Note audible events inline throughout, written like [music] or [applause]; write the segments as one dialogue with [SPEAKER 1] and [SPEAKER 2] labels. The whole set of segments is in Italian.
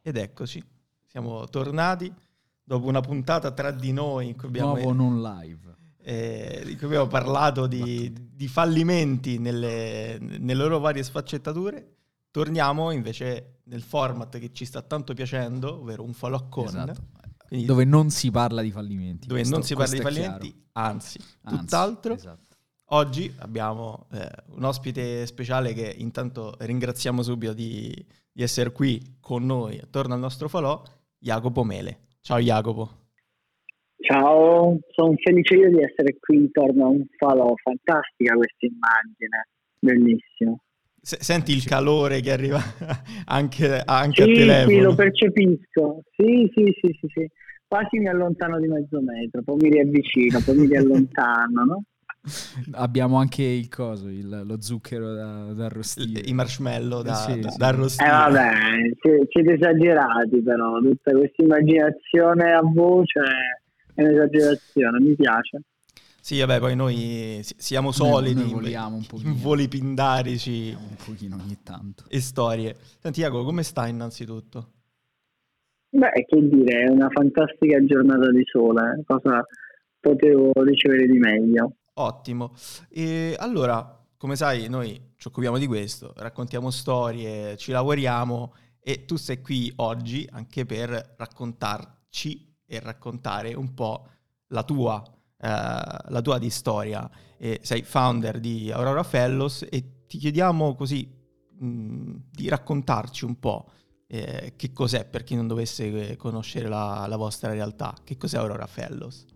[SPEAKER 1] Ed eccoci, siamo tornati dopo una puntata tra di noi in cui abbiamo,
[SPEAKER 2] Nuovo non live.
[SPEAKER 1] eh, in cui abbiamo parlato di, di fallimenti nelle, nelle loro varie sfaccettature. Torniamo invece nel format che ci sta tanto piacendo, ovvero un follow con.
[SPEAKER 2] Esatto.
[SPEAKER 1] Quindi
[SPEAKER 2] Dove non si parla di fallimenti.
[SPEAKER 1] dove
[SPEAKER 2] questo-
[SPEAKER 1] non si parla di fallimenti, anzi.
[SPEAKER 2] Anzi,
[SPEAKER 1] tutt'altro.
[SPEAKER 2] esatto.
[SPEAKER 1] Oggi abbiamo eh, un ospite speciale che intanto ringraziamo subito di, di essere qui con noi attorno al nostro falò, Jacopo Mele. Ciao Jacopo.
[SPEAKER 3] Ciao, sono felice io di essere qui intorno a un falò, fantastica questa immagine, bellissimo.
[SPEAKER 1] Se- senti il calore che arriva [laughs] anche, anche
[SPEAKER 3] Sì,
[SPEAKER 1] a
[SPEAKER 3] sì,
[SPEAKER 1] telefono.
[SPEAKER 3] lo percepisco, sì, sì, sì, sì, sì. Quasi mi allontano di mezzo metro, poi mi riavvicino, poi mi riallontano, no? [laughs]
[SPEAKER 2] Abbiamo anche il coso, il- lo zucchero da, da arrostire.
[SPEAKER 1] I marshmallow da,
[SPEAKER 2] Sì,
[SPEAKER 1] da-
[SPEAKER 2] sì.
[SPEAKER 1] da arrostire.
[SPEAKER 3] Eh vabbè, si- siete esagerati però, tutta questa immaginazione a voce è un'esagerazione, mi piace.
[SPEAKER 1] Sì, vabbè, poi noi si- siamo
[SPEAKER 2] Noi-
[SPEAKER 1] solidi
[SPEAKER 2] noi
[SPEAKER 1] in-
[SPEAKER 2] voliamo un pochino.
[SPEAKER 1] in voli pindarici
[SPEAKER 2] Un pochino ogni tanto.
[SPEAKER 1] e storie. Senti Jacopo, come stai innanzitutto?
[SPEAKER 3] Beh, che dire, è una fantastica giornata di sole, cosa potevo ricevere di meglio?
[SPEAKER 1] Ottimo. E allora, come sai, noi ci occupiamo di questo, raccontiamo storie, ci lavoriamo e tu sei qui oggi anche per raccontarci e raccontare un po' la tua, eh, la tua di storia. E sei founder di Aurora Fellows e ti chiediamo così mh, di raccontarci un po' eh, che cos'è per chi non dovesse eh, conoscere la, la vostra realtà. Che cos'è Aurora Fellows?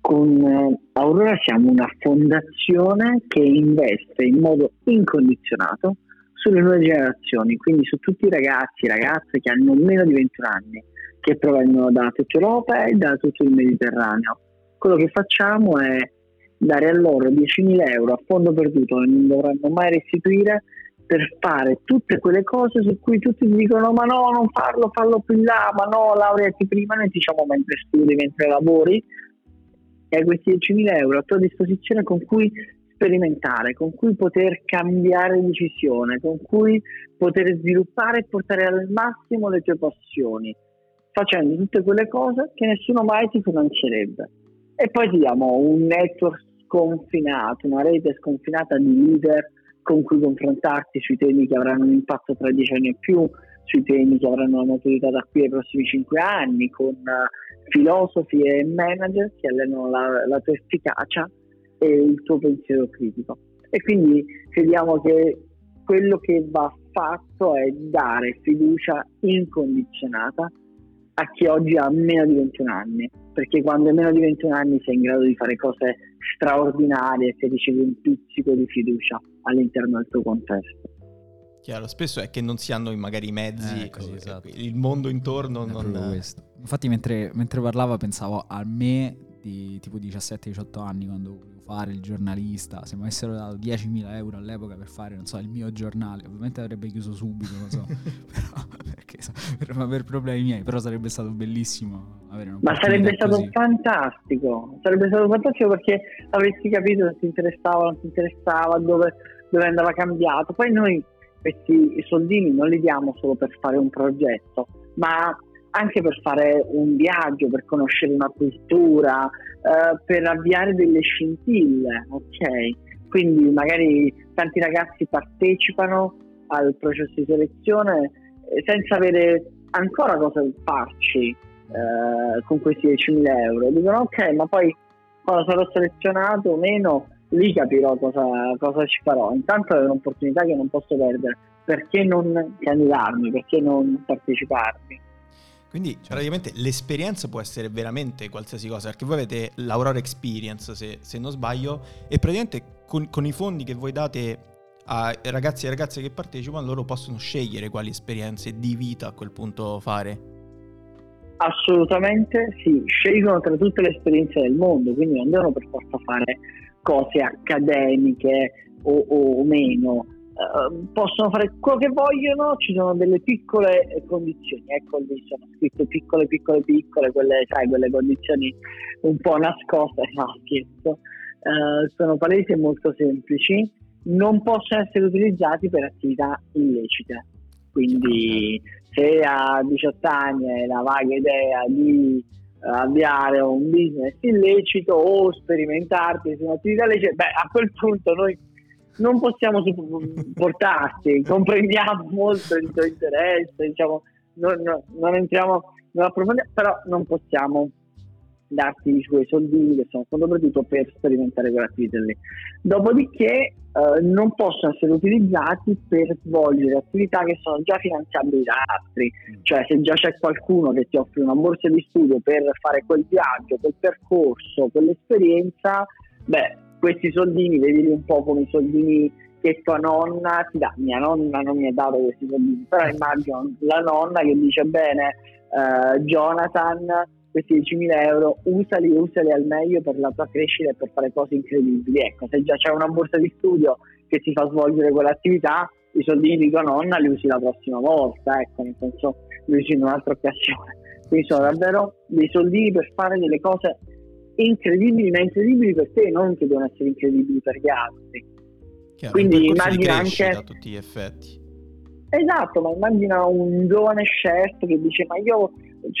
[SPEAKER 3] Con eh, Aurora siamo una fondazione che investe in modo incondizionato sulle nuove generazioni, quindi su tutti i ragazzi e ragazze che hanno meno di 21 anni, che provengono da tutta Europa e da tutto il Mediterraneo. Quello che facciamo è dare a loro 10.000 euro a fondo perduto che non dovranno mai restituire per fare tutte quelle cose su cui tutti dicono ma no, non farlo, fallo più in là, ma no, laureati prima, noi diciamo mentre studi, mentre lavori, e hai questi 10.000 euro a tua disposizione con cui sperimentare, con cui poter cambiare decisione, con cui poter sviluppare e portare al massimo le tue passioni, facendo tutte quelle cose che nessuno mai ti finanzierebbe. E poi ti diamo un network sconfinato, una rete sconfinata di leader con cui confrontarti sui temi che avranno un impatto tra dieci anni e più, sui temi che avranno una maturità da qui ai prossimi cinque anni, con uh, filosofi e manager che allenano la, la tua efficacia e il tuo pensiero critico. E quindi crediamo che quello che va fatto è dare fiducia incondizionata a chi oggi ha meno di 21 anni, perché quando hai meno di 21 anni sei in grado di fare cose straordinarie se ricevi un pizzico di fiducia all'interno del tuo contesto.
[SPEAKER 1] Chiaro, spesso è che non si hanno magari i mezzi,
[SPEAKER 2] Eh, così,
[SPEAKER 1] o-
[SPEAKER 2] esatto.
[SPEAKER 1] il mondo intorno
[SPEAKER 2] È
[SPEAKER 1] non...
[SPEAKER 2] Infatti mentre, mentre parlava pensavo a me di tipo 17-18 anni quando volevo fare il giornalista, se mi avessero dato 10.000 euro all'epoca per fare, non so, il mio giornale, ovviamente avrebbe chiuso subito, non so, [laughs] [laughs] però, perché, per, per problemi miei, però sarebbe stato bellissimo avere una
[SPEAKER 3] Ma sarebbe stato
[SPEAKER 2] così.
[SPEAKER 3] fantastico, sarebbe stato fantastico perché avresti capito se ti interessava o non ti interessava, dove, dove andava cambiato. Poi noi questi soldini non li diamo solo per fare un progetto, ma anche per fare un viaggio, per conoscere una cultura, eh, per avviare delle scintille, ok? Quindi magari tanti ragazzi partecipano al processo di selezione eh, senza avere ancora cosa farci eh, con questi 10.000 euro. Dicono ok, ma poi quando sarò selezionato o meno, lì capirò cosa, cosa ci farò. Intanto è un'opportunità che non posso perdere. Perché non candidarmi? Perché non parteciparmi?
[SPEAKER 1] Quindi praticamente l'esperienza può essere veramente qualsiasi cosa, perché voi avete l'Aurora Experience, se, se non sbaglio, e praticamente con, con, i fondi che voi date a ragazzi e ragazze che partecipano, loro possono scegliere quali esperienze di vita a quel punto fare.
[SPEAKER 3] Assolutamente sì, scelgono tra tutte le esperienze del mondo, quindi non devono per forza fare cose accademiche o, o meno, Uh, possono fare quello che vogliono, ci sono delle piccole condizioni, ecco lì sono scritte piccole, piccole, piccole, quelle, sai, quelle condizioni un po' nascoste, [laughs] no uh, sono palesi e molto semplici, non possono essere utilizzati per attività illecite, quindi se a 18 anni hai la vaga idea di avviare un business illecito o sperimentarti su un'attività illecita, beh a quel punto noi non possiamo supportarti, [laughs] comprendiamo molto il tuo interesse, diciamo, non, non, non entriamo non approfondiamo, però non possiamo darti i suoi soldini che sono soprattutto per sperimentare quell'attività lì. Dopodiché eh, non possono essere utilizzati per svolgere attività che sono già finanziabili da altri, cioè se già c'è qualcuno che ti offre una borsa di studio per fare quel viaggio, quel percorso, quell'esperienza, beh, questi soldini, vedili un po' come i soldini che tua nonna ti dà. Mia nonna non mi ha dato questi soldini, però immagino la nonna che dice bene, uh, Jonathan, questi 10.000 euro, usali, usali al meglio per la tua crescita e per fare cose incredibili. Ecco, se già c'è una borsa di studio che ti fa svolgere quell'attività, i soldini di tua nonna li usi la prossima volta, ecco, nel senso li usi in un'altra occasione. Quindi sono davvero dei soldini per fare delle cose incredibili, ma incredibili per te, non che devono essere incredibili per gli altri.
[SPEAKER 1] Chiaro,
[SPEAKER 3] Quindi immagina anche
[SPEAKER 1] a tutti gli effetti.
[SPEAKER 3] Esatto, ma immagina un giovane chef che dice ma io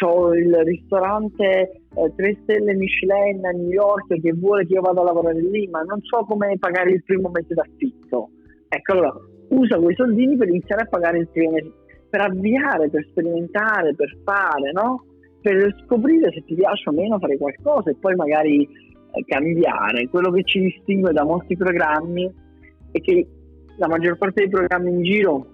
[SPEAKER 3] ho il ristorante eh, 3 stelle Michelin a New York che vuole che io vada a lavorare lì, ma non so come pagare il primo mese d'affitto. Ecco, allora usa quei soldini per iniziare a pagare il primo mese, per avviare, per sperimentare, per fare, no? Per scoprire se ti piace o meno fare qualcosa e poi magari eh, cambiare. Quello che ci distingue da molti programmi è che la maggior parte dei programmi in giro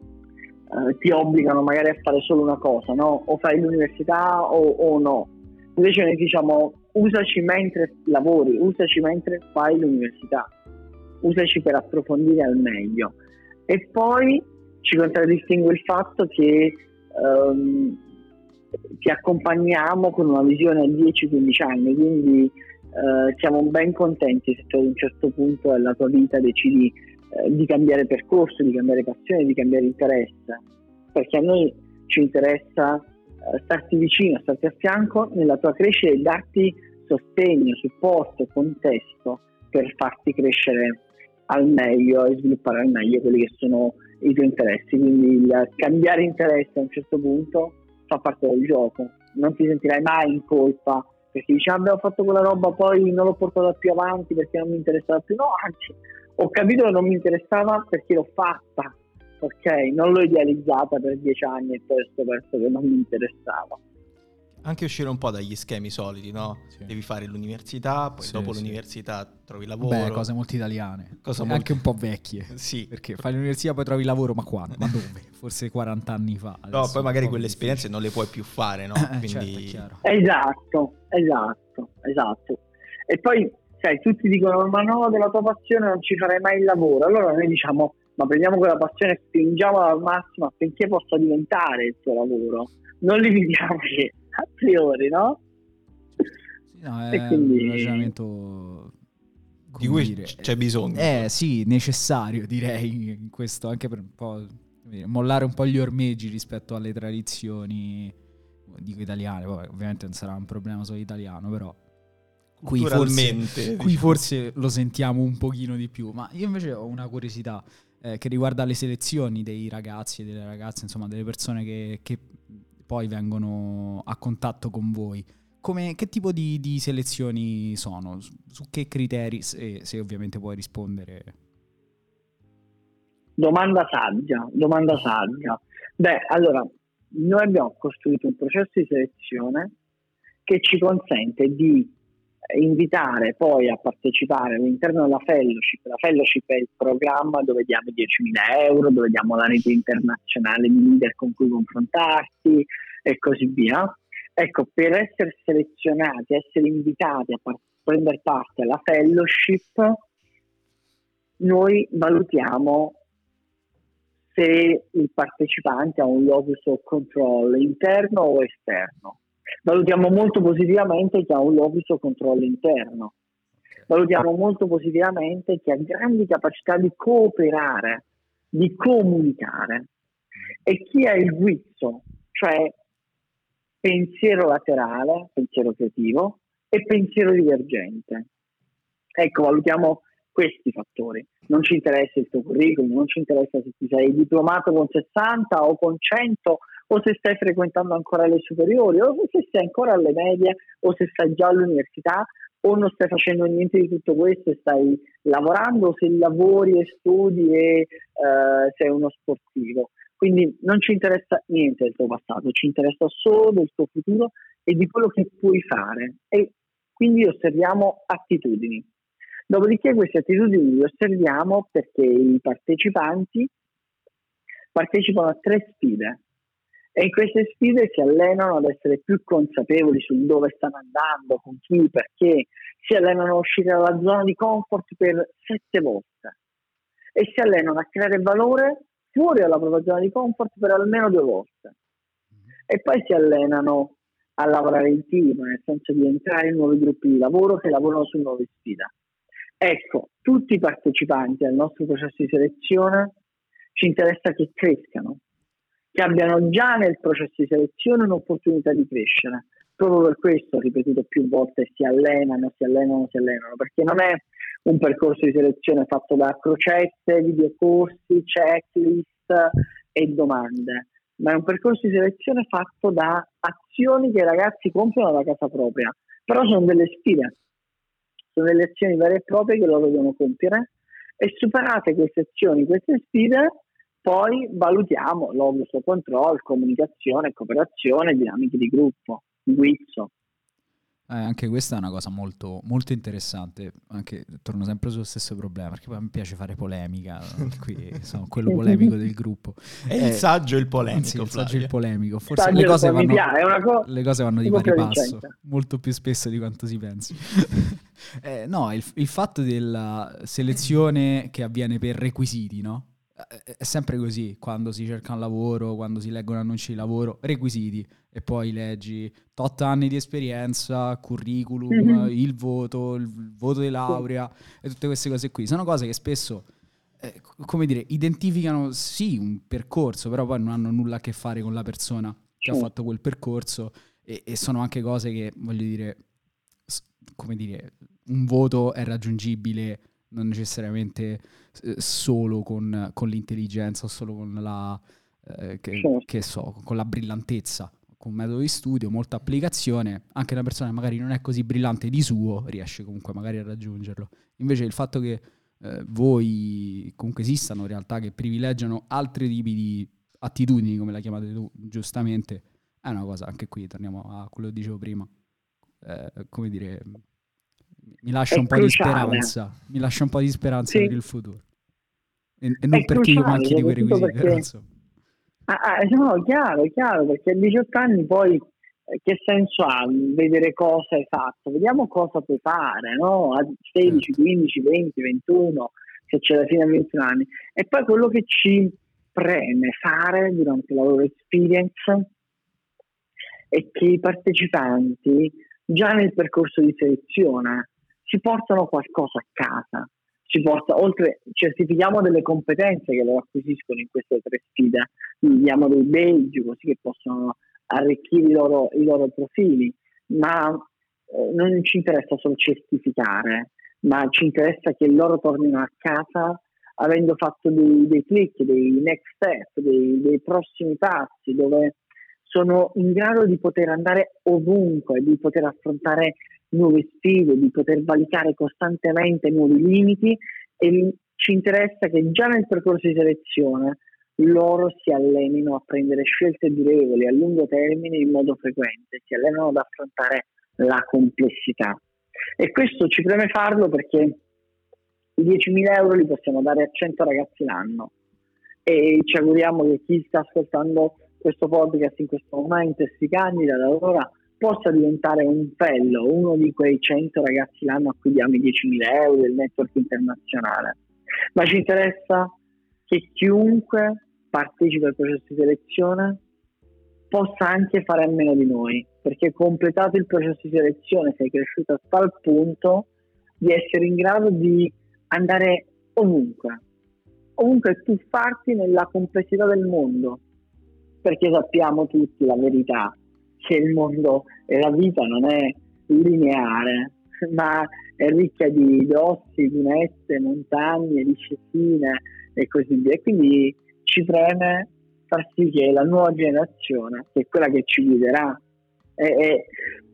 [SPEAKER 3] eh, ti obbligano magari a fare solo una cosa, no? o fai l'università o, o no. Invece noi diciamo usaci mentre lavori, usaci mentre fai l'università, usaci per approfondire al meglio. E poi ci contraddistingue il fatto che um, ti accompagniamo con una visione a 10-15 anni, quindi eh, siamo ben contenti se tu ad un certo punto della tua vita decidi eh, di cambiare percorso, di cambiare passione, di cambiare interesse, perché a noi ci interessa eh, starti vicino, starti a fianco nella tua crescita e darti sostegno, supporto, contesto per farti crescere al meglio e sviluppare al meglio quelli che sono i tuoi interessi. Quindi il cambiare interesse a un certo punto fa parte del gioco, non ti sentirai mai in colpa perché dici ah, abbiamo fatto quella roba poi non l'ho portata più avanti perché non mi interessava più, no anzi ho capito che non mi interessava perché l'ho fatta, ok? Non l'ho idealizzata per dieci anni e poi ho scoperto che non mi interessava
[SPEAKER 1] anche uscire un po' dagli schemi soliti, no? Sì. Devi fare l'università, poi sì, dopo sì. l'università trovi lavoro.
[SPEAKER 2] Beh, cose molto italiane. Cose molto... Anche un po' vecchie. [laughs]
[SPEAKER 1] Sì.
[SPEAKER 2] Perché fai l'università poi trovi lavoro, ma quando? Ma dove? [laughs] Forse 40 anni fa.
[SPEAKER 1] No, poi magari quelle esperienze non le puoi più fare, no?
[SPEAKER 2] Eh, Quindi... Certo,
[SPEAKER 3] esatto, esatto, esatto. E poi, sai, tutti dicono, ma no, della tua passione non ci farai mai il lavoro. Allora noi diciamo, ma prendiamo quella passione e spingiamola al massimo affinché possa diventare il tuo lavoro. Non limitiamoci a priori, no?
[SPEAKER 2] Sì, no, è quindi... un ragionamento
[SPEAKER 1] di cui dire, c'è bisogno.
[SPEAKER 2] Eh sì, necessario direi in questo, anche per un po' mollare un po' gli ormeggi rispetto alle tradizioni, dico italiane, Vabbè, ovviamente non sarà un problema solo italiano, però qui forse, diciamo. qui forse lo sentiamo un pochino di più, ma io invece ho una curiosità eh, che riguarda le selezioni dei ragazzi e delle ragazze, insomma delle persone che, che poi vengono a contatto con voi. Come, che tipo di, di selezioni sono? Su, che criteri, se, se, ovviamente puoi rispondere?
[SPEAKER 3] Domanda saggia, domanda saggia. Beh, allora, noi abbiamo costruito un processo di selezione che ci consente di invitare poi a partecipare all'interno della fellowship. La fellowship è il programma dove diamo 10.000 euro, dove diamo la rete internazionale di leader con cui confrontarsi e così via. Ecco, per essere selezionati, essere invitati a par- prendere parte alla fellowship, noi valutiamo se il partecipante ha un locus of control interno o esterno valutiamo molto positivamente chi ha un locus o controllo interno, valutiamo molto positivamente chi ha grandi capacità di cooperare di comunicare e chi ha il guizzo, cioè pensiero laterale, pensiero creativo e pensiero divergente. Ecco, valutiamo questi fattori. Non ci interessa il tuo curriculum, non ci interessa se ti sei diplomato con 60 o con 100 o se stai frequentando ancora le superiori o se sei ancora alle medie o se stai già all'università o non stai facendo niente di tutto questo e stai lavorando o se lavori e studi e uh, sei uno sportivo. Quindi non ci interessa niente del tuo passato, ci interessa solo del tuo futuro e di quello che puoi fare. E quindi osserviamo attitudini. Dopodiché queste attitudini le osserviamo perché i partecipanti partecipano a tre sfide e in queste sfide si allenano ad essere più consapevoli su dove stanno andando, con chi, perché, si allenano a uscire dalla zona di comfort per sette volte e si allenano a creare valore fuori dalla propria zona di comfort per almeno due volte. E poi si allenano a lavorare in team, nel senso di entrare in nuovi gruppi di lavoro che lavorano su nuove sfide. Ecco, tutti i partecipanti al nostro processo di selezione ci interessa che crescano, che abbiano già nel processo di selezione un'opportunità di crescere. Proprio per questo, ripetuto più volte, si allenano, si allenano, si allenano, perché non è un percorso di selezione fatto da crocette, videocorsi, checklist e domande, ma è un percorso di selezione fatto da azioni che i ragazzi compiono da casa propria, però sono delle sfide, sono delle azioni vere e proprie che loro devono compiere e superate queste azioni, queste sfide, poi valutiamo logos control, comunicazione, cooperazione, dinamiche di gruppo, guizzo.
[SPEAKER 2] Eh, anche questa è una cosa molto, molto interessante, anche torno sempre sullo stesso problema, perché poi mi piace fare polemica, [laughs] qui sono quello polemico del gruppo.
[SPEAKER 1] È eh, il saggio e il polemico.
[SPEAKER 2] Sì, il saggio e il polemico. Forse le cose, vanno, co- le cose, vanno, di pari passo, molto più spesso di quanto si pensi. [laughs] eh, no, il, il fatto della selezione che avviene per requisiti, no? È sempre così, quando si cerca un lavoro, quando si leggono annunci di lavoro, requisiti e poi leggi tot anni di esperienza, curriculum, mm-hmm. il voto, il voto di laurea e tutte queste cose qui. Sono cose che spesso, eh, come dire, identificano sì un percorso, però poi non hanno nulla a che fare con la persona che ha fatto quel percorso e, e sono anche cose che, voglio dire, come dire, un voto è raggiungibile non necessariamente eh, solo con, con, l'intelligenza o solo con la, eh, che, certo. che, so, con la brillantezza, con metodo di studio, molta applicazione, anche una persona che magari non è così brillante di suo riesce comunque magari a raggiungerlo. Invece il fatto che eh, voi comunque esistano realtà che privilegiano altri tipi di attitudini, come la chiamate tu giustamente, è una cosa, anche qui torniamo a quello che dicevo prima, eh, come dire, mi lascia un po' cruciale. di speranza. Mi lascia un po' di speranza sì. per il futuro. E, e non è perché io manchi di quei requisiti. [laughs] Perché...
[SPEAKER 3] Ah, ah, no, chiaro, chiaro, perché a 18 anni poi eh, che senso ha vedere cosa hai fatto? Vediamo cosa puoi fare, no? A 16, 15, 20, 21, se c'è la fine a 21 anni. E poi quello che ci preme fare durante la loro experience è che i partecipanti già nel percorso di selezione si portano qualcosa a casa, ci porta, oltre, certifichiamo delle competenze che loro acquisiscono in queste tre sfide, gli diamo dei badge così che possono arricchire i loro, i loro profili, ma eh, non ci interessa solo certificare, ma ci interessa che loro tornino a casa avendo fatto dei, dei click, dei next step, dei, dei prossimi passi, dove sono in grado di poter andare ovunque, di poter affrontare nuove sfide, di poter valicare costantemente nuovi limiti e ci interessa che già nel percorso di selezione loro si allenino a prendere scelte durevoli a lungo termine in modo frequente, si allenano ad affrontare la complessità. E questo ci preme farlo perché i 10.000 euro li possiamo dare a 100 ragazzi l'anno e ci auguriamo che chi sta ascoltando questo podcast in questo momento e si candida da ora possa diventare un fellow, uno di quei 100 ragazzi l'anno a cui diamo i 10.000 euro del network internazionale. Ma ci interessa che chiunque partecipa al processo di selezione possa anche fare a meno di noi, perché completato il processo di selezione sei cresciuto a tal punto di essere in grado di andare ovunque, comunque tuffarti nella complessità del mondo, perché sappiamo tutti la verità, che il mondo e la vita non è lineare, [laughs] ma è ricca di dossi, dunette, montagne, discesine e così via. E quindi ci preme far sì che la nuova generazione, che è quella che ci guiderà, è, è,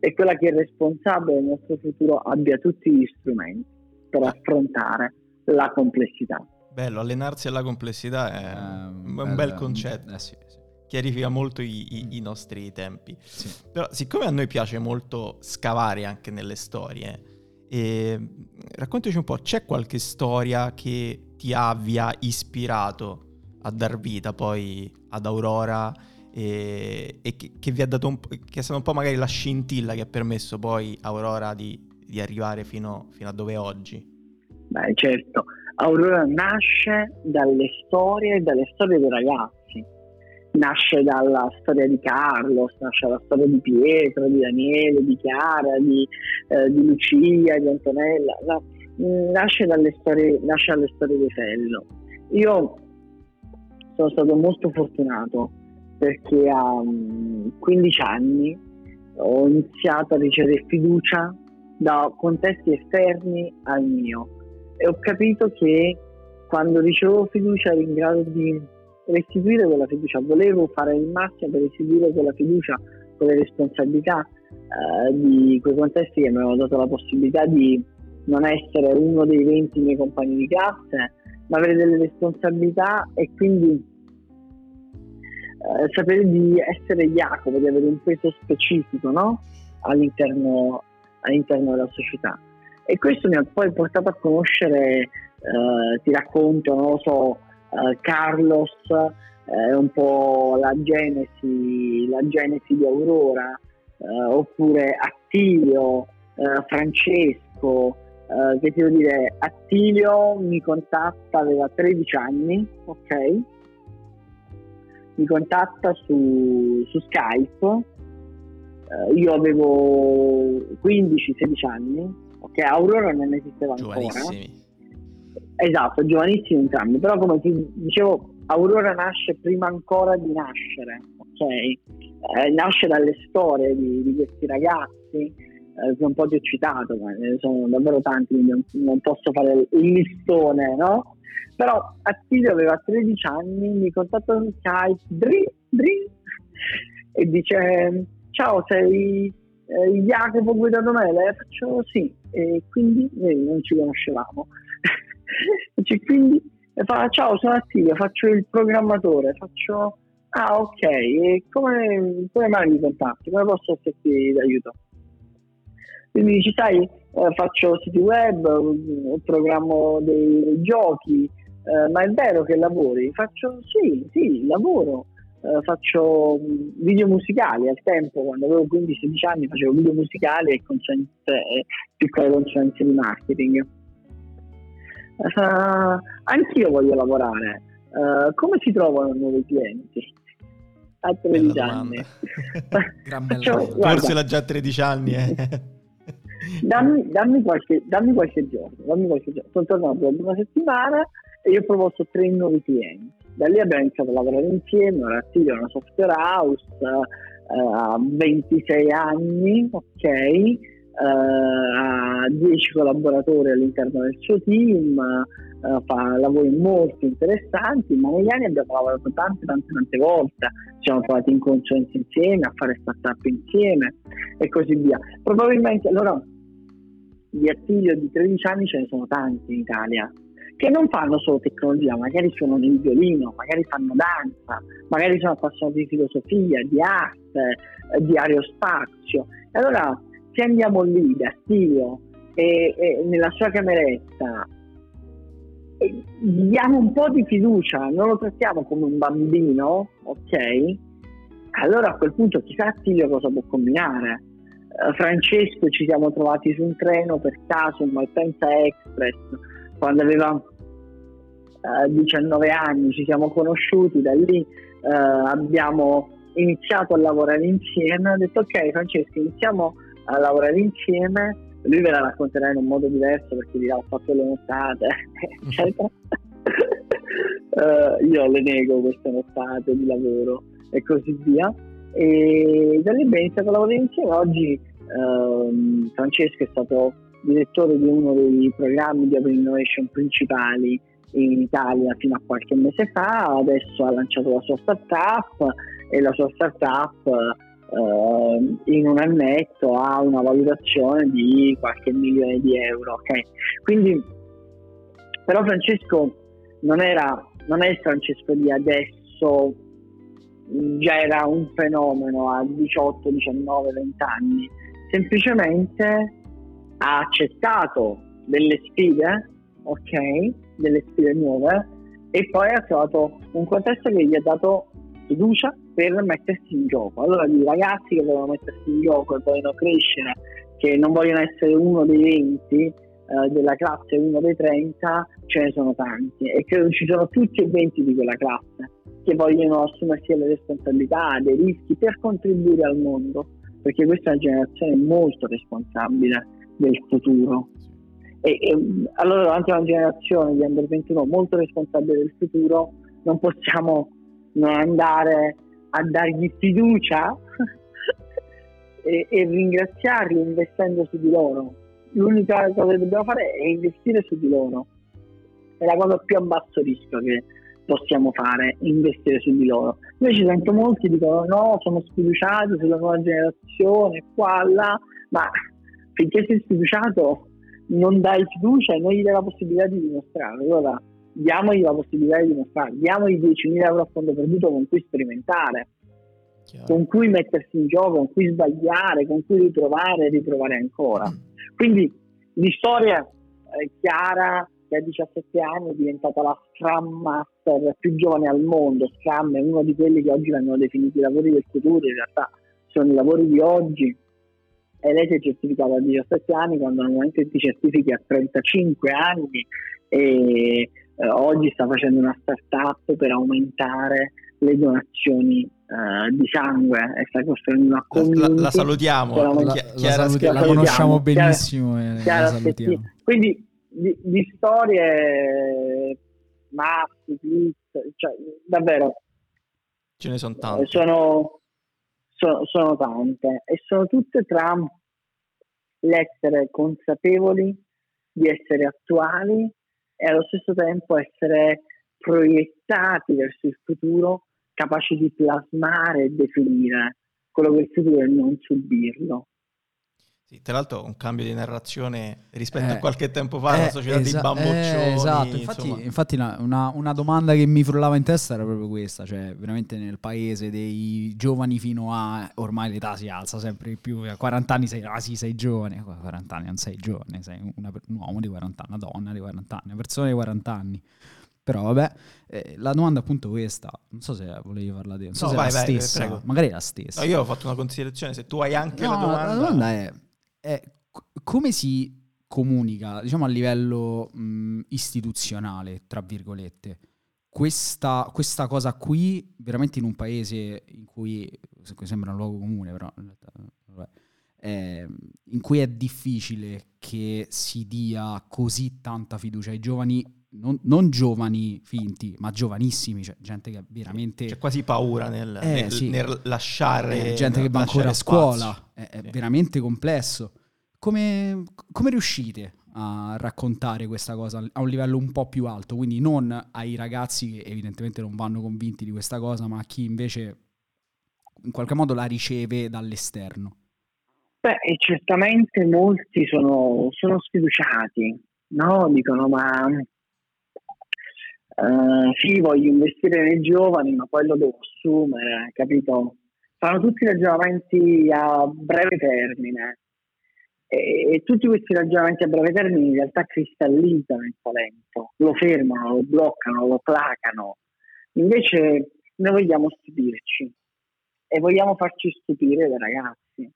[SPEAKER 3] è quella che è responsabile del nostro futuro, abbia tutti gli strumenti per affrontare la complessità.
[SPEAKER 1] Bello, allenarsi alla complessità è eh, un bel, bel concetto. Eh, sì, sì. Chiarifica molto i, i, i nostri tempi. Sì. Però, siccome a noi piace molto scavare anche nelle storie, eh, raccontaci un po', c'è qualche storia che ti abbia ispirato a dar vita poi ad Aurora e, e che, che, vi ha dato un po', che è stata un po' magari la scintilla che ha permesso poi a Aurora di, di arrivare fino, fino a dove è oggi?
[SPEAKER 3] Beh, certo. Aurora nasce dalle storie, dalle storie dei ragazzi. Nasce dalla storia di Carlos, nasce dalla storia di Pietro, di Daniele, di Chiara, di, eh, di Lucia, di Antonella. No, nasce, dalle storie, nasce dalle storie di Fello. Io sono stato molto fortunato perché a 15 mm, anni ho iniziato a ricevere fiducia da contesti esterni al mio e ho capito che quando ricevevo fiducia ero in grado di restituire quella fiducia, volevo fare il massimo per restituire quella fiducia, quelle responsabilità eh, di quei contesti che mi avevano dato la possibilità di non essere uno dei 20 miei compagni di classe, ma avere delle responsabilità e quindi eh, sapere di essere Jacopo, di avere un peso specifico no? all'interno, all'interno della società. E questo mi ha poi portato a conoscere, eh, ti racconto, non lo so, eh, Carlos, eh, un po' la genesi, la genesi di Aurora, eh, oppure Attilio, Francesco, eh, che ti devo dire, Attilio mi contatta, aveva 13 anni, ok? Mi contatta su, su Skype, io avevo 15-16 anni, ok? Aurora non esisteva ancora. Esatto, giovanissimi entrambi, però come ti dicevo, Aurora nasce prima ancora di nascere, ok? Eh, nasce dalle storie di, di questi ragazzi, eh, un po' ti ho citato, ma ne sono davvero tanti, quindi non, posso fare il listone, no? Però Attilio aveva 13 anni, mi contatta su Skype, dri, dri, e dice ciao sei eh, Jacopo Guido Mele? Faccio sì, e quindi noi non ci conoscevamo. Cioè, quindi fa ciao sono Attilio, faccio il programmatore, faccio ah ok, e come, come mai mi contatti? Come posso esserti d'aiuto? Quindi dici sai, eh, faccio siti web, programmo dei giochi, eh, ma è vero che lavori? Faccio sì, sì, lavoro eh, faccio video musicali al tempo, quando avevo 15-16 anni facevo video musicali e consulenze, eh, piccole consulenze di marketing. Uh, anch'io voglio lavorare. Uh, come si trovano nuovi clienti? A 13 anni. [laughs]
[SPEAKER 1] Faccio, Forse l'ha già a 13 anni. Eh. [laughs]
[SPEAKER 3] dammi, dammi, qualche, dammi, qualche, giorno. Dammi qualche giorno. Sono tornato dopo una settimana e io ho proposto tre nuovi clienti da lì abbiamo iniziato a lavorare insieme, ora è una software house, eh, ha 26 anni, ok, ha 10 collaboratori all'interno del suo team, eh, fa lavori molto interessanti, ma negli anni abbiamo lavorato tante tante tante volte, ci siamo trovati in consulenza insieme, a fare startup insieme e così via. Probabilmente allora di Attilio di 13 anni ce ne sono tanti in Italia, che non fanno solo tecnologia, magari suonano il violino, magari fanno danza, magari sono appassionati di filosofia, di arte, eh, di aerospazio. E allora se andiamo lì da Stio e, e nella sua cameretta e gli diamo un po' di fiducia, non lo trattiamo come un bambino, ok? Allora a quel punto chissà Attilio cosa può combinare. Uh, Francesco ci siamo trovati su un treno per caso, un Malpensa Express, quando aveva 19 anni, ci siamo conosciuti, da lì eh, abbiamo iniziato a lavorare insieme, ho detto ok Francesco iniziamo a lavorare insieme, lui ve la racconterà in un modo diverso perché dirà ho fatto le nottate, [laughs] eccetera. uh, io le nego queste nottate di lavoro e così via. E da lì abbiamo iniziato a lavorare insieme. Oggi uh, Francesco è stato direttore di uno dei programmi di Open Innovation principali in Italia fino a qualche mese fa, adesso ha lanciato la sua startup e la sua startup uh, in un annetto ha una valutazione di qualche milione di euro. Okay? Quindi, però Francesco non, era, non è il Francesco di adesso, già era un fenomeno a 18, 19, 20 anni, semplicemente ha accettato delle sfide, ok, delle sfide nuove e poi ha trovato un contesto che gli ha dato fiducia per mettersi in gioco. Allora i ragazzi che vogliono mettersi in gioco e vogliono crescere, che non vogliono essere uno dei 20 eh, della classe, uno dei 30, ce ne sono tanti e credo ci sono tutti e 20 di quella classe che vogliono assumersi le responsabilità, dei rischi per contribuire al mondo, perché questa è una generazione molto responsabile del futuro. E, e allora davanti a una generazione di under 21 molto responsabile del futuro non possiamo non andare a dargli fiducia [laughs] e, e ringraziarli investendo su di loro. L'unica cosa che dobbiamo fare è investire su di loro. È la cosa più a basso rischio che possiamo fare, investire su di loro. Io ci sento molti dicono no, sono sfiduciati sulla nuova generazione, qua, là, ma finché sei sfiduciato non dai fiducia e non gli dai la possibilità di dimostrare. Allora diamogli la possibilità di dimostrare, diamogli 10.000 euro a fondo perduto con cui sperimentare, Chiaro. con cui mettersi in gioco, con cui sbagliare, con cui ritrovare e ritrovare ancora. Mm. Quindi di storia eh, Chiara che a 17 anni è diventata la Scrum Master più giovane al mondo, Scrum è uno di quelli che oggi vengono definiti i lavori del futuro, in realtà sono i lavori di oggi e lei si è certificata a 17 anni quando normalmente ti certifichi a 35 anni e eh, oggi sta facendo una startup per aumentare le donazioni eh, di sangue e sta costruendo una community.
[SPEAKER 1] La, la, la salutiamo, la,
[SPEAKER 2] la, Chiara, saluti- la conosciamo benissimo. Chiara, Chiara
[SPEAKER 3] Quindi di, di, storie maschi, cioè, davvero
[SPEAKER 1] ce ne sono tante.
[SPEAKER 3] Sono, sono, sono tante e sono tutte tra l'essere consapevoli di essere attuali e allo stesso tempo essere proiettati verso il futuro, capaci di plasmare e definire quello che è il futuro e non subirlo.
[SPEAKER 1] Tra l'altro un cambio di narrazione rispetto eh, a qualche tempo fa, eh, la società esa- dei bamboccioni.
[SPEAKER 2] Eh, esatto, infatti, infatti una, una, domanda che mi frullava in testa era proprio questa, cioè veramente nel paese dei giovani fino a, ormai l'età si alza sempre di più, a 40 anni sei, ah sì sei giovane, a 40 anni non sei giovane, sei una, un uomo di 40 anni, una donna di 40 anni, una persona di 40 anni. Però vabbè, eh, la domanda è appunto questa, non so se volevi parlare di... Non so no, se vai, è la vai, stessa, vai, magari è la stessa.
[SPEAKER 1] No, io ho fatto una considerazione, se tu hai anche no, la domanda...
[SPEAKER 2] La domanda è è come si comunica, diciamo a livello mh, istituzionale, tra virgolette, questa, questa, cosa qui, veramente in un paese in cui, sembra un luogo comune, però vabbè, eh, in cui è difficile che si dia così tanta fiducia ai giovani, non, non giovani finti, ma giovanissimi, cioè gente che veramente...
[SPEAKER 1] C'è quasi paura nel, eh, nel, sì. nel lasciare...
[SPEAKER 2] Eh, gente che va ancora a scuola, è, è sì. veramente complesso. Come, come riuscite a raccontare questa cosa a un livello un po' più alto, quindi non ai ragazzi che evidentemente non vanno convinti di questa cosa, ma a chi invece in qualche modo la riceve dall'esterno?
[SPEAKER 3] Beh, certamente molti sono, sono sfiduciati, no? Dicono ma uh, sì, voglio investire nei giovani, ma poi lo devo assumere, capito? Fanno tutti ragionamenti a breve termine e, e tutti questi ragionamenti a breve termine in realtà cristallizzano il talento, lo fermano, lo bloccano, lo placano. Invece noi vogliamo stupirci e vogliamo farci stupire dai ragazzi.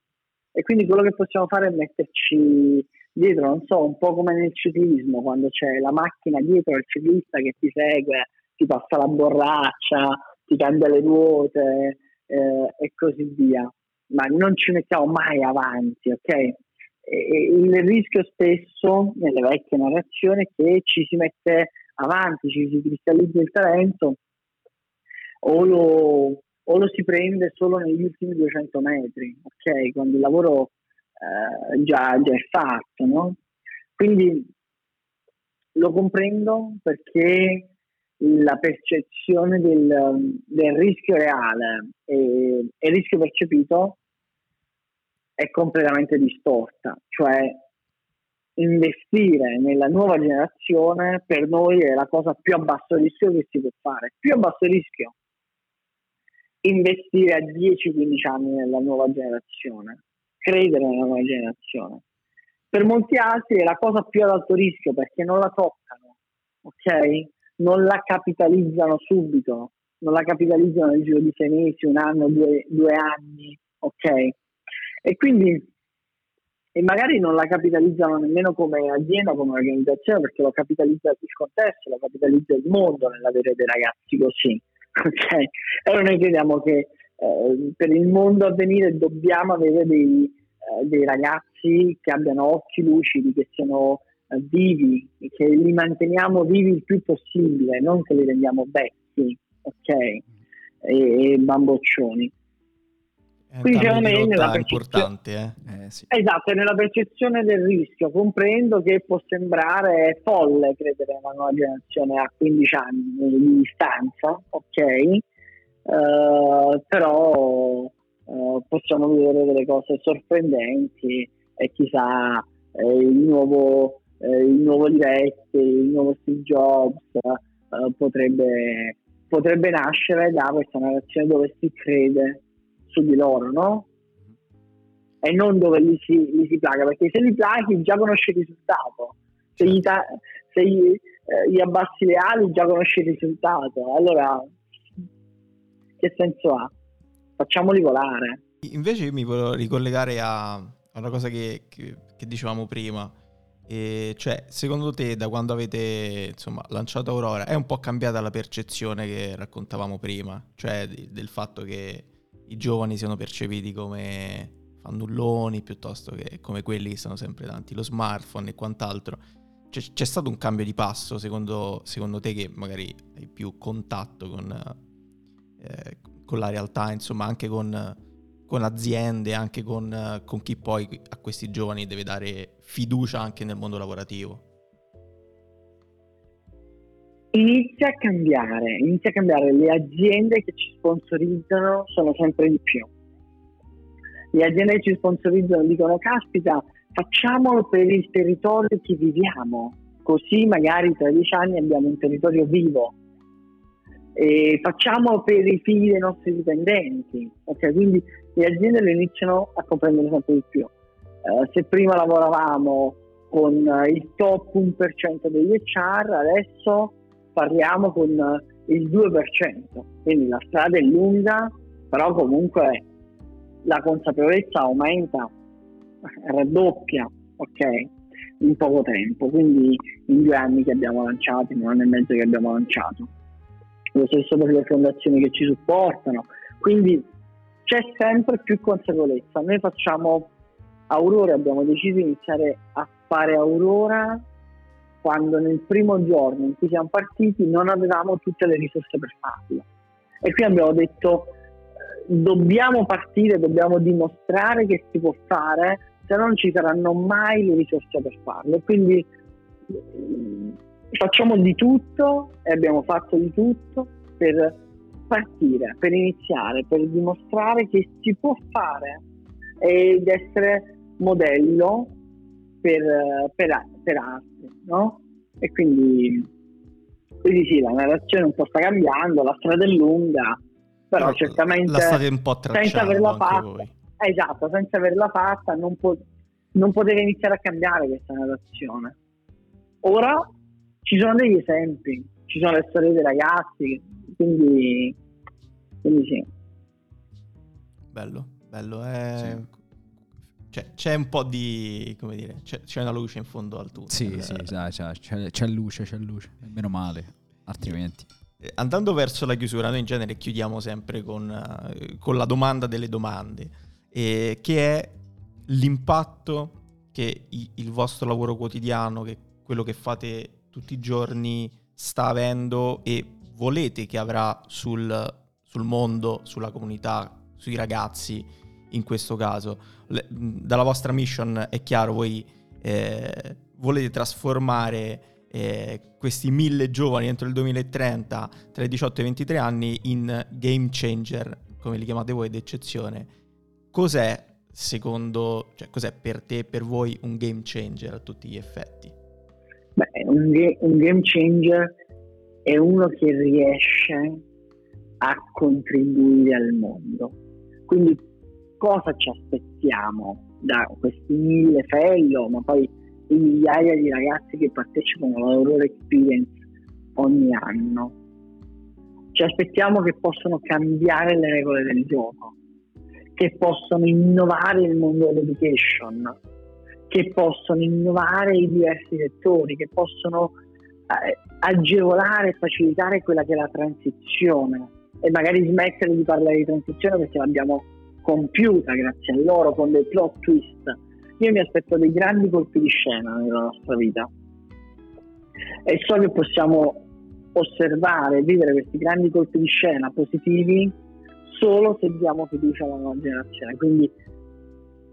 [SPEAKER 3] E quindi quello che possiamo fare è metterci dietro, non so, un po' come nel ciclismo, quando c'è la macchina dietro al ciclista che ti segue, ti passa la borraccia, ti cambia le ruote eh, e così via. Ma non ci mettiamo mai avanti, ok? E il rischio spesso nelle vecchie narrazioni è che ci si mette avanti, ci si cristallizza il talento, o lo, o lo si prende solo negli ultimi 200 metri, ok? Quando il lavoro eh, già, già, è fatto, no? Quindi lo comprendo perché la percezione del, del rischio reale e, e rischio percepito è completamente distorta, cioè investire nella nuova generazione per noi è la cosa più a basso rischio che si può fare, più a basso rischio investire a 10-15 anni nella nuova generazione, credere nella nuova generazione. Per molti altri è la cosa più ad alto rischio perché non la toccano, ok? Non la capitalizzano subito, non la capitalizzano nel giro di sei mesi, un anno, due, due anni, ok? E quindi e magari non la capitalizzano nemmeno come azienda, come organizzazione, perché lo capitalizza il contesto, lo capitalizza il mondo nell'avere dei ragazzi così. [laughs] Okay? Allora noi crediamo che eh, per il mondo a venire dobbiamo avere dei, eh, dei, ragazzi che abbiano occhi lucidi, che siano eh, vivi, che li manteniamo vivi il più possibile, non che li rendiamo vecchi, ok? E, e bamboccioni.
[SPEAKER 1] Quindi secondo me nella importante, eh?
[SPEAKER 3] Eh, sì. esatto, nella percezione del rischio comprendo che può sembrare folle credere a una nuova generazione a 15 anni di distanza, ok? Uh, però uh, possiamo vedere delle cose sorprendenti e chissà eh, il, nuovo, eh, il nuovo Livetti, il nuovo Steve Jobs potrebbe, potrebbe nascere da questa narrazione dove si crede su di loro, no? E non dove li si, li si placa, perché se li plachi già conosci il risultato. Se gli, ta- se gli, eh, gli abbassi le ali già conosci il risultato. Allora, che senso ha? Facciamoli volare.
[SPEAKER 1] Invece io mi volevo ricollegare a, una cosa che, che, che dicevamo prima. E cioè, secondo te, da quando avete insomma, lanciato Aurora, è un po' cambiata la percezione che raccontavamo prima? Cioè, di, del fatto che i giovani siano percepiti come fannulloni piuttosto che come quelli che stanno sempre davanti lo smartphone e quant'altro. C'è stato un cambio di passo secondo, secondo, te che magari hai più contatto con, eh, con la realtà, insomma anche con, con aziende, anche con, con chi poi a questi giovani deve dare fiducia anche nel mondo lavorativo?
[SPEAKER 3] inizia a cambiare, inizia a cambiare, le aziende che ci sponsorizzano sono sempre di più. Le aziende che ci sponsorizzano dicono caspita, facciamolo per il territorio che viviamo, così magari tra dieci anni abbiamo un territorio vivo. E facciamolo per i figli dei nostri dipendenti. Okay? Quindi le aziende lo iniziano a comprendere sempre di più. Uh, se prima lavoravamo con il top 1% degli HR, adesso parliamo con il 2%, quindi la strada è lunga, però comunque la consapevolezza aumenta, raddoppia, ok, in poco tempo, quindi in due anni che abbiamo lanciato, in un anno e mezzo che abbiamo lanciato. Lo stesso per le fondazioni che ci supportano, quindi c'è sempre più consapevolezza. Noi facciamo Aurora, abbiamo deciso di iniziare a fare Aurora quando nel primo giorno in cui siamo partiti non avevamo tutte le risorse per farlo. E qui abbiamo detto dobbiamo partire, dobbiamo dimostrare che si può fare, se no non ci saranno mai le risorse per farlo. Quindi facciamo di tutto e abbiamo fatto di tutto per partire, per iniziare, per dimostrare che si può fare ed essere modello per, per, per altri, no? E quindi, quindi sì, la narrazione un po' sta cambiando, la strada è lunga, però no, certamente
[SPEAKER 1] la state un po'
[SPEAKER 3] senza averla fatta, esatto, senza averla fatta non, po- non poteva iniziare a cambiare questa narrazione. Ora ci sono degli esempi, ci sono le storie dei ragazzi, quindi, quindi sì.
[SPEAKER 1] Bello, bello. Eh, sì. Cioè, c'è un po' di, come dire, c'è, c'è una luce in fondo al tutto.
[SPEAKER 2] Sì, sì, c'è, c'è, c'è, luce, c'è luce, meno male, altrimenti.
[SPEAKER 1] Eh, andando verso la chiusura, noi in genere chiudiamo sempre con, uh, con la domanda delle domande, eh, che è l'impatto che i, il vostro lavoro quotidiano, che quello che fate tutti i giorni sta avendo e volete che avrà sul, sul mondo, sulla comunità, sui ragazzi in questo caso. Le, dalla vostra mission è chiaro, voi eh, volete trasformare eh, questi mille giovani entro il 2030 tra i 18 e i 23 anni in game changer, come li chiamate voi d'eccezione. Cos'è secondo, cioè cos'è per te e per voi un game changer a tutti gli effetti?
[SPEAKER 3] Beh, un, un game changer è uno che riesce a contribuire al mondo. Quindi cosa ci aspettiamo da questi mille fellow, ma poi i migliaia di ragazzi che partecipano alla loro experience ogni anno? Ci aspettiamo che possano cambiare le regole del gioco, che possano innovare il mondo dell'education, che possono innovare i diversi settori, che possono eh, agevolare e facilitare quella che è la transizione e magari smettere di parlare di transizione perché l'abbiamo compiuta grazie a loro con dei plot twist. Io mi aspetto dei grandi colpi di scena nella nostra vita e so che possiamo osservare e vivere questi grandi colpi di scena positivi solo se diamo fiducia alla nuova generazione. Quindi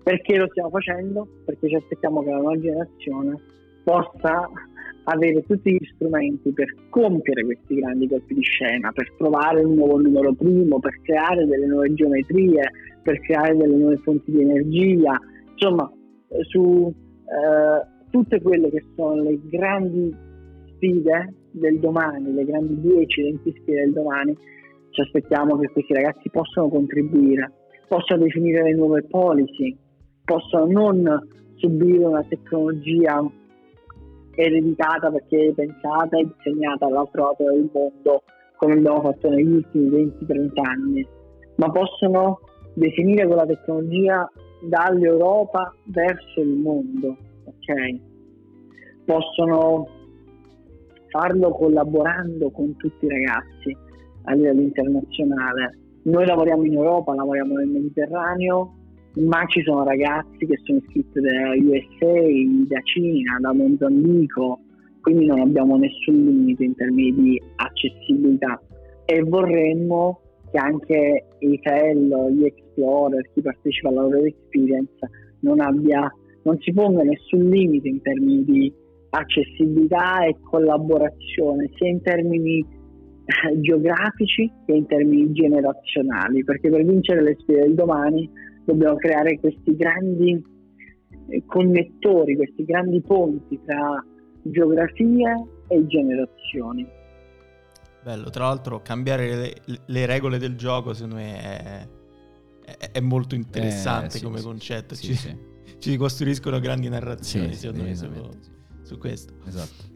[SPEAKER 3] perché lo stiamo facendo? Perché ci aspettiamo che la nuova generazione possa avere tutti gli strumenti per compiere questi grandi colpi di scena, per trovare un nuovo numero primo, per creare delle nuove geometrie, per creare delle nuove fonti di energia, insomma su eh, tutte quelle che sono le grandi sfide del domani, le grandi 10-20 sfide del domani, ci aspettiamo che questi ragazzi possano contribuire, possano definire le nuove policy, possano non subire una tecnologia ereditata perché pensata e disegnata dall'altro lato del mondo come abbiamo fatto negli ultimi 20-30 anni, ma possono definire quella tecnologia dall'Europa verso il mondo, ok? Possono farlo collaborando con tutti i ragazzi a livello internazionale. Noi lavoriamo in Europa, lavoriamo nel Mediterraneo, ma ci sono ragazzi che sono iscritti da USA, da Cina, da Mozambico, quindi non abbiamo nessun limite in termini di accessibilità. E vorremmo che anche i fellow, gli explorer, chi partecipa alla loro experience non, abbia, non si ponga nessun limite in termini di accessibilità e collaborazione, sia in termini eh, geografici che in termini generazionali, perché per vincere le sfide del domani dobbiamo creare questi grandi eh, connettori, questi grandi ponti tra geografie e generazioni.
[SPEAKER 1] Bello, tra l'altro cambiare le, le regole del gioco secondo me è, è, è molto interessante eh, sì, come sì, concetto, sì, ci, ci, costruiscono grandi narrazioni secondo me su, su, questo.
[SPEAKER 2] Esatto.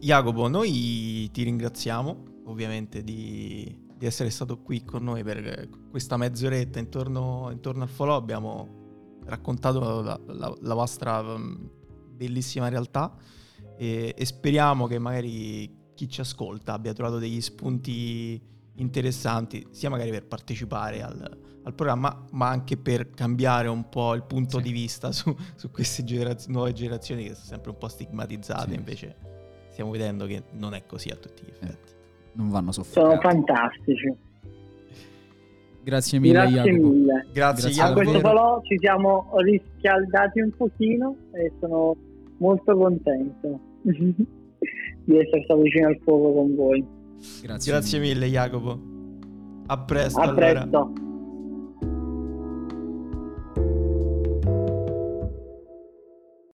[SPEAKER 1] Jacopo, noi ti ringraziamo ovviamente di, di essere stato qui con noi per questa mezz'oretta intorno, intorno al follow. Abbiamo raccontato la, la, la vostra mm, bellissima realtà e, e, speriamo che magari chi ci ascolta abbia trovato degli spunti interessanti, sia magari per partecipare al, al programma, ma anche per cambiare un po' il punto sì. di vista su, su queste generaz- nuove generazioni che sono sempre un po' stigmatizzate, sì. invece stiamo vedendo che non è così a tutti gli effetti. Eh
[SPEAKER 2] non vanno soffocati.
[SPEAKER 3] Sono fantastici.
[SPEAKER 2] Grazie mille,
[SPEAKER 3] Grazie
[SPEAKER 2] Jacopo.
[SPEAKER 3] mille.
[SPEAKER 1] Grazie,
[SPEAKER 3] Grazie a questo falò ci siamo riscaldati un pochino e sono molto contento [laughs] di essere stato vicino al fuoco con voi.
[SPEAKER 1] Grazie, Grazie mille, Jacopo. A presto.
[SPEAKER 3] A
[SPEAKER 1] allora.
[SPEAKER 3] presto.